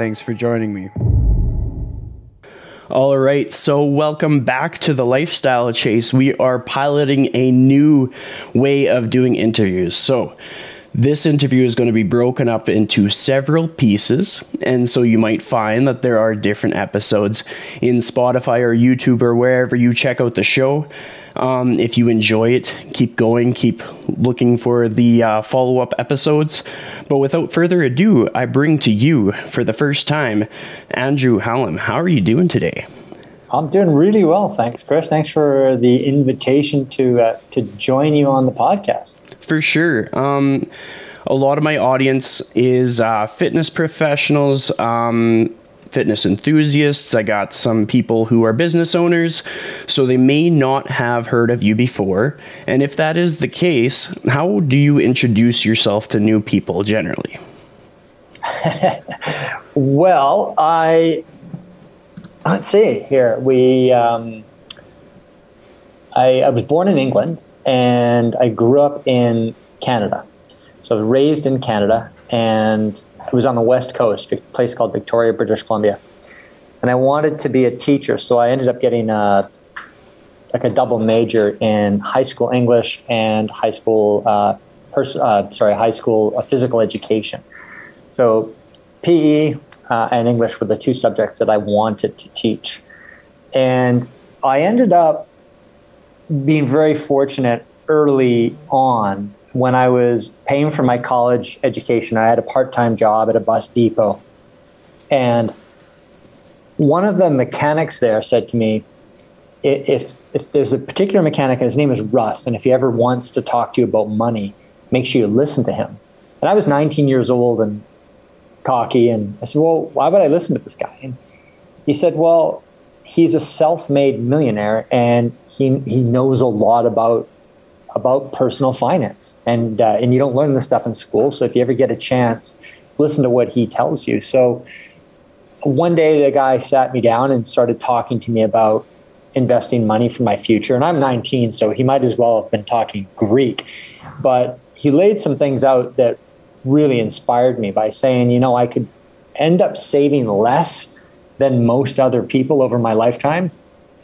Thanks for joining me. All right, so welcome back to the Lifestyle Chase. We are piloting a new way of doing interviews. So, this interview is going to be broken up into several pieces, and so you might find that there are different episodes in Spotify or YouTube or wherever you check out the show. Um, if you enjoy it, keep going, keep looking for the uh, follow up episodes. But without further ado, I bring to you for the first time Andrew Hallam. How are you doing today? I'm doing really well, thanks, Chris. Thanks for the invitation to uh, to join you on the podcast. For sure. Um, a lot of my audience is uh, fitness professionals, um, fitness enthusiasts. I got some people who are business owners, so they may not have heard of you before. And if that is the case, how do you introduce yourself to new people generally? well, I let's see here. We um, I, I was born in England and I grew up in Canada. So I was raised in Canada and it was on the west coast, a place called Victoria, British Columbia. And I wanted to be a teacher, so I ended up getting a, like a double major in high school English and high school, uh, pers- uh, sorry, high school uh, physical education. So PE uh, and English were the two subjects that I wanted to teach. And I ended up being very fortunate early on when I was paying for my college education, I had a part time job at a bus depot. And one of the mechanics there said to me, if, if there's a particular mechanic and his name is Russ, and if he ever wants to talk to you about money, make sure you listen to him. And I was 19 years old and cocky, and I said, Well, why would I listen to this guy? And he said, Well, he's a self made millionaire and he, he knows a lot about about personal finance, and uh, and you don't learn this stuff in school. So if you ever get a chance, listen to what he tells you. So one day the guy sat me down and started talking to me about investing money for my future. And I'm 19, so he might as well have been talking Greek. But he laid some things out that really inspired me by saying, you know, I could end up saving less than most other people over my lifetime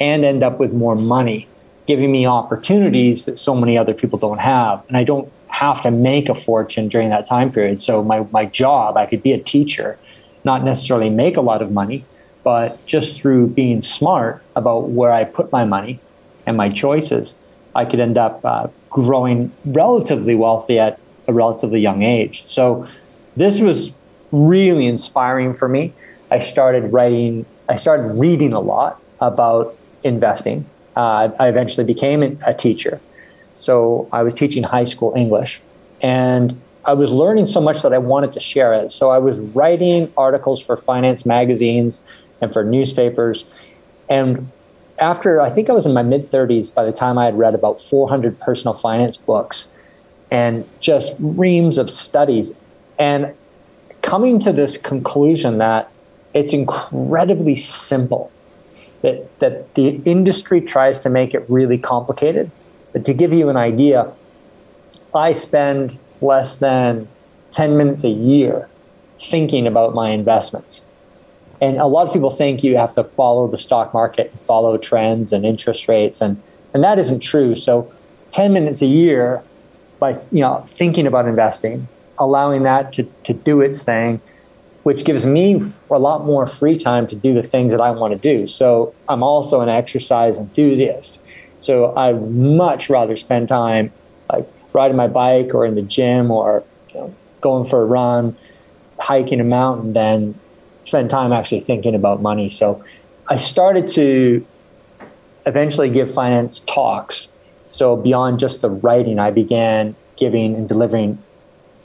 and end up with more money giving me opportunities that so many other people don't have. And I don't have to make a fortune during that time period. So my, my job, I could be a teacher, not necessarily make a lot of money, but just through being smart about where I put my money and my choices, I could end up uh, growing relatively wealthy at a relatively young age. So this was really inspiring for me. I started writing, I started reading a lot about investing uh, I eventually became a teacher. So I was teaching high school English, and I was learning so much that I wanted to share it. So I was writing articles for finance magazines and for newspapers. And after I think I was in my mid 30s by the time I had read about 400 personal finance books and just reams of studies, and coming to this conclusion that it's incredibly simple that, that the industry tries to make it really complicated. But to give you an idea, I spend less than 10 minutes a year thinking about my investments. And a lot of people think you have to follow the stock market, follow trends and interest rates, and, and that isn't true. So 10 minutes a year by you know thinking about investing, allowing that to, to do its thing, which gives me a lot more free time to do the things that I want to do. So I'm also an exercise enthusiast. So I'd much rather spend time like riding my bike or in the gym or you know, going for a run, hiking a mountain than spend time actually thinking about money. So I started to eventually give finance talks. So beyond just the writing, I began giving and delivering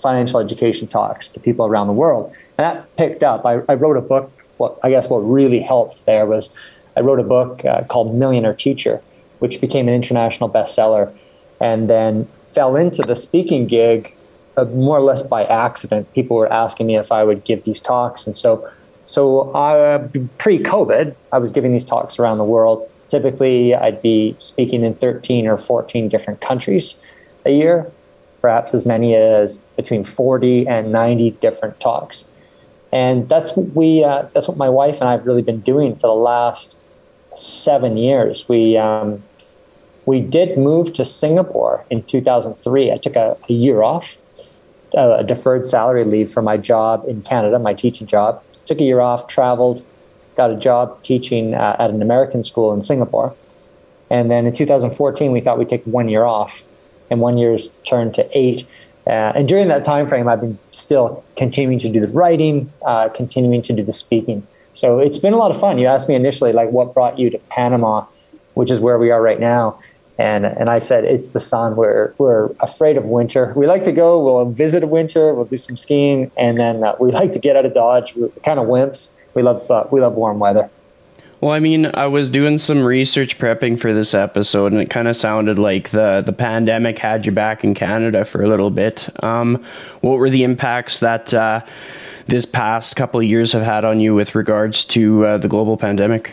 financial education talks to people around the world. And that picked up. I, I wrote a book. What I guess what really helped there was I wrote a book uh, called Millionaire Teacher, which became an international bestseller, and then fell into the speaking gig uh, more or less by accident. People were asking me if I would give these talks, and so so uh, pre-COVID, I was giving these talks around the world. Typically, I'd be speaking in 13 or 14 different countries a year, perhaps as many as between 40 and 90 different talks. And that's what we uh, that's what my wife and I have really been doing for the last seven years. We um, we did move to Singapore in 2003. I took a, a year off, a deferred salary leave for my job in Canada, my teaching job. Took a year off, traveled, got a job teaching uh, at an American school in Singapore. And then in 2014, we thought we'd take one year off, and one year's turned to eight. Uh, and during that time frame, I've been still continuing to do the writing, uh, continuing to do the speaking. So it's been a lot of fun. You asked me initially, like, what brought you to Panama, which is where we are right now. And, and I said, it's the sun. We're, we're afraid of winter. We like to go, we'll visit a winter, we'll do some skiing, and then uh, we like to get out of Dodge. We're kind of wimps. We love, uh, we love warm weather. Well, I mean, I was doing some research prepping for this episode, and it kind of sounded like the the pandemic had you back in Canada for a little bit. Um, what were the impacts that uh, this past couple of years have had on you with regards to uh, the global pandemic?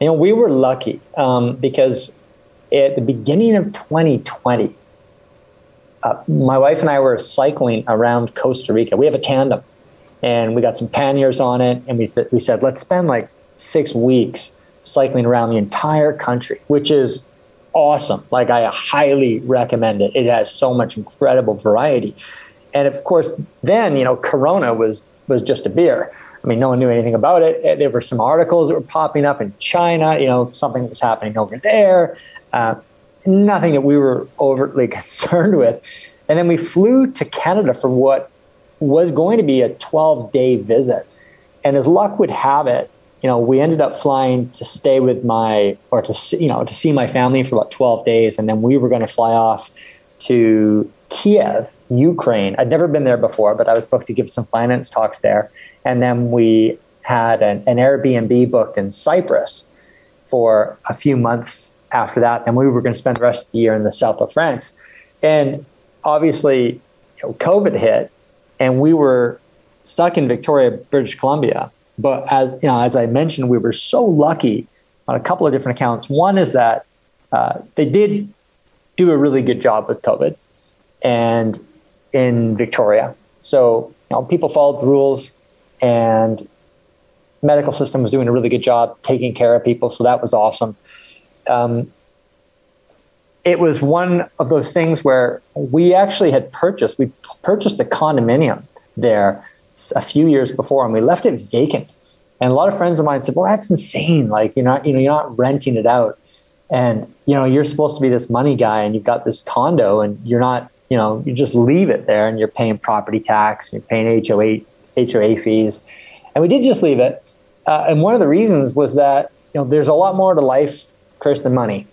You know, we were lucky um, because at the beginning of 2020, uh, my wife and I were cycling around Costa Rica. We have a tandem, and we got some panniers on it, and we th- we said let's spend like six weeks cycling around the entire country, which is awesome. Like I highly recommend it. It has so much incredible variety. And of course, then, you know, Corona was was just a beer. I mean, no one knew anything about it. There were some articles that were popping up in China, you know, something was happening over there. Uh, nothing that we were overtly concerned with. And then we flew to Canada for what was going to be a 12 day visit. And as luck would have it, you know, we ended up flying to stay with my, or to see, you know, to see my family for about 12 days. And then we were going to fly off to Kiev, Ukraine. I'd never been there before, but I was booked to give some finance talks there. And then we had an, an Airbnb booked in Cyprus for a few months after that. And we were going to spend the rest of the year in the south of France. And obviously, you know, COVID hit, and we were stuck in Victoria, British Columbia but as you know, as I mentioned, we were so lucky on a couple of different accounts. One is that uh, they did do a really good job with COVID, and in Victoria, so you know, people followed the rules, and medical system was doing a really good job taking care of people. So that was awesome. Um, it was one of those things where we actually had purchased we purchased a condominium there a few years before, and we left it vacant. And a lot of friends of mine said, "Well, that's insane! Like you're not, you know, you're not renting it out, and you know, you're supposed to be this money guy, and you've got this condo, and you're not, you know, you just leave it there, and you're paying property tax, and you're paying HOA HOA fees, and we did just leave it. Uh, and one of the reasons was that you know, there's a lot more to life, Chris, than money,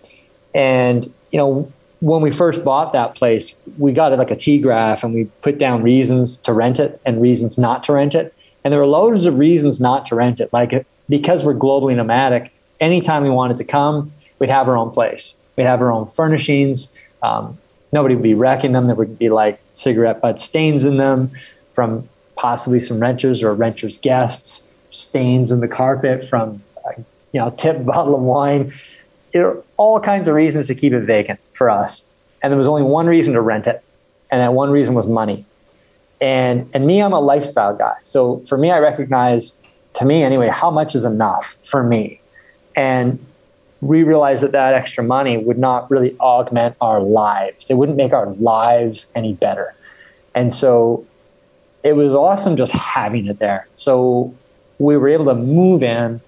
and you know, when we first bought that place, we got it like a T graph and we put down reasons to rent it and reasons not to rent it. And there were loads of reasons not to rent it. Like because we're globally nomadic, anytime we wanted to come, we'd have our own place. We'd have our own furnishings. Um, nobody would be wrecking them. There would be like cigarette butt stains in them from possibly some renters or renters' guests, stains in the carpet from, you know, tipped bottle of wine there are all kinds of reasons to keep it vacant for us. And there was only one reason to rent it. And that one reason was money. And, and me, I'm a lifestyle guy. So for me, I recognize, to me anyway, how much is enough for me. And we realized that that extra money would not really augment our lives. It wouldn't make our lives any better. And so it was awesome just having it there. So we were able to move in.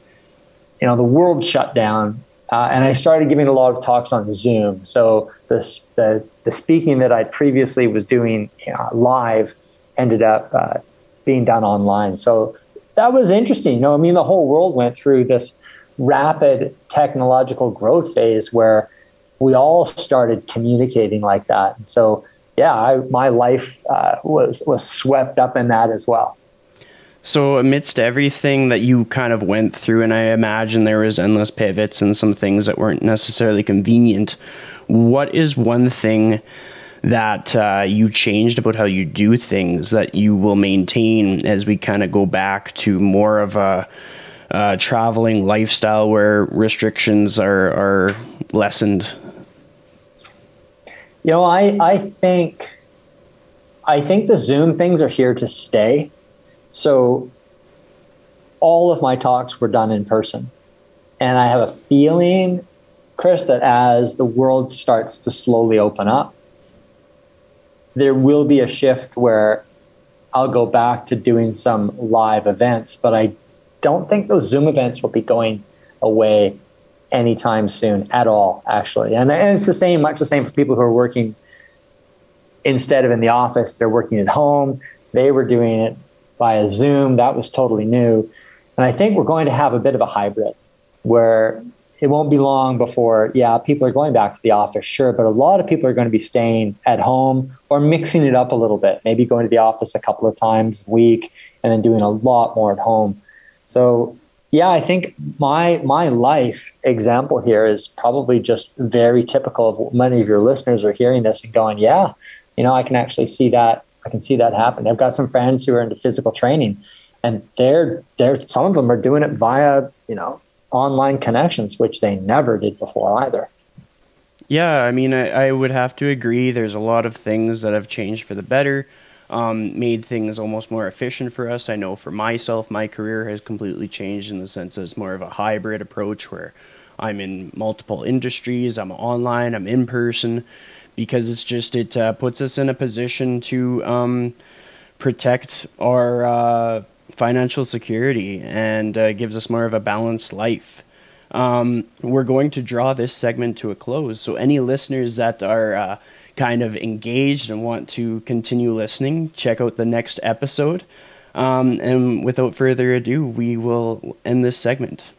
You know, the world shut down uh, and I started giving a lot of talks on Zoom. So the, the, the speaking that I previously was doing uh, live ended up uh, being done online. So that was interesting. You know, I mean, the whole world went through this rapid technological growth phase where we all started communicating like that. So yeah, I, my life uh, was was swept up in that as well. So, amidst everything that you kind of went through, and I imagine there was endless pivots and some things that weren't necessarily convenient, what is one thing that uh, you changed about how you do things that you will maintain as we kind of go back to more of a uh, traveling lifestyle where restrictions are, are lessened? You know, I, I think I think the Zoom things are here to stay. So all of my talks were done in person. And I have a feeling, Chris, that as the world starts to slowly open up, there will be a shift where I'll go back to doing some live events, but I don't think those Zoom events will be going away anytime soon at all, actually. And, and it's the same, much the same for people who are working instead of in the office, they're working at home. They were doing it via Zoom. That was totally new. And I think we're going to have a bit of a hybrid where it won't be long before, yeah, people are going back to the office, sure, but a lot of people are going to be staying at home or mixing it up a little bit, maybe going to the office a couple of times a week and then doing a lot more at home. So, yeah, I think my my life example here is probably just very typical of what many of your listeners are hearing this and going, yeah, you know, I can actually see that I can see that happen. I've got some friends who are into physical training, and they're they're some of them are doing it via you know online connections, which they never did before either. Yeah, I mean, I, I would have to agree. There's a lot of things that have changed for the better, um, made things almost more efficient for us. I know for myself, my career has completely changed in the sense that it's more of a hybrid approach where I'm in multiple industries, I'm online, I'm in person because it's just it uh, puts us in a position to um, protect our uh, financial security and uh, gives us more of a balanced life. Um, we're going to draw this segment to a close. So, any listeners that are uh, kind of engaged and want to continue listening, check out the next episode. Um, and without further ado, we will end this segment.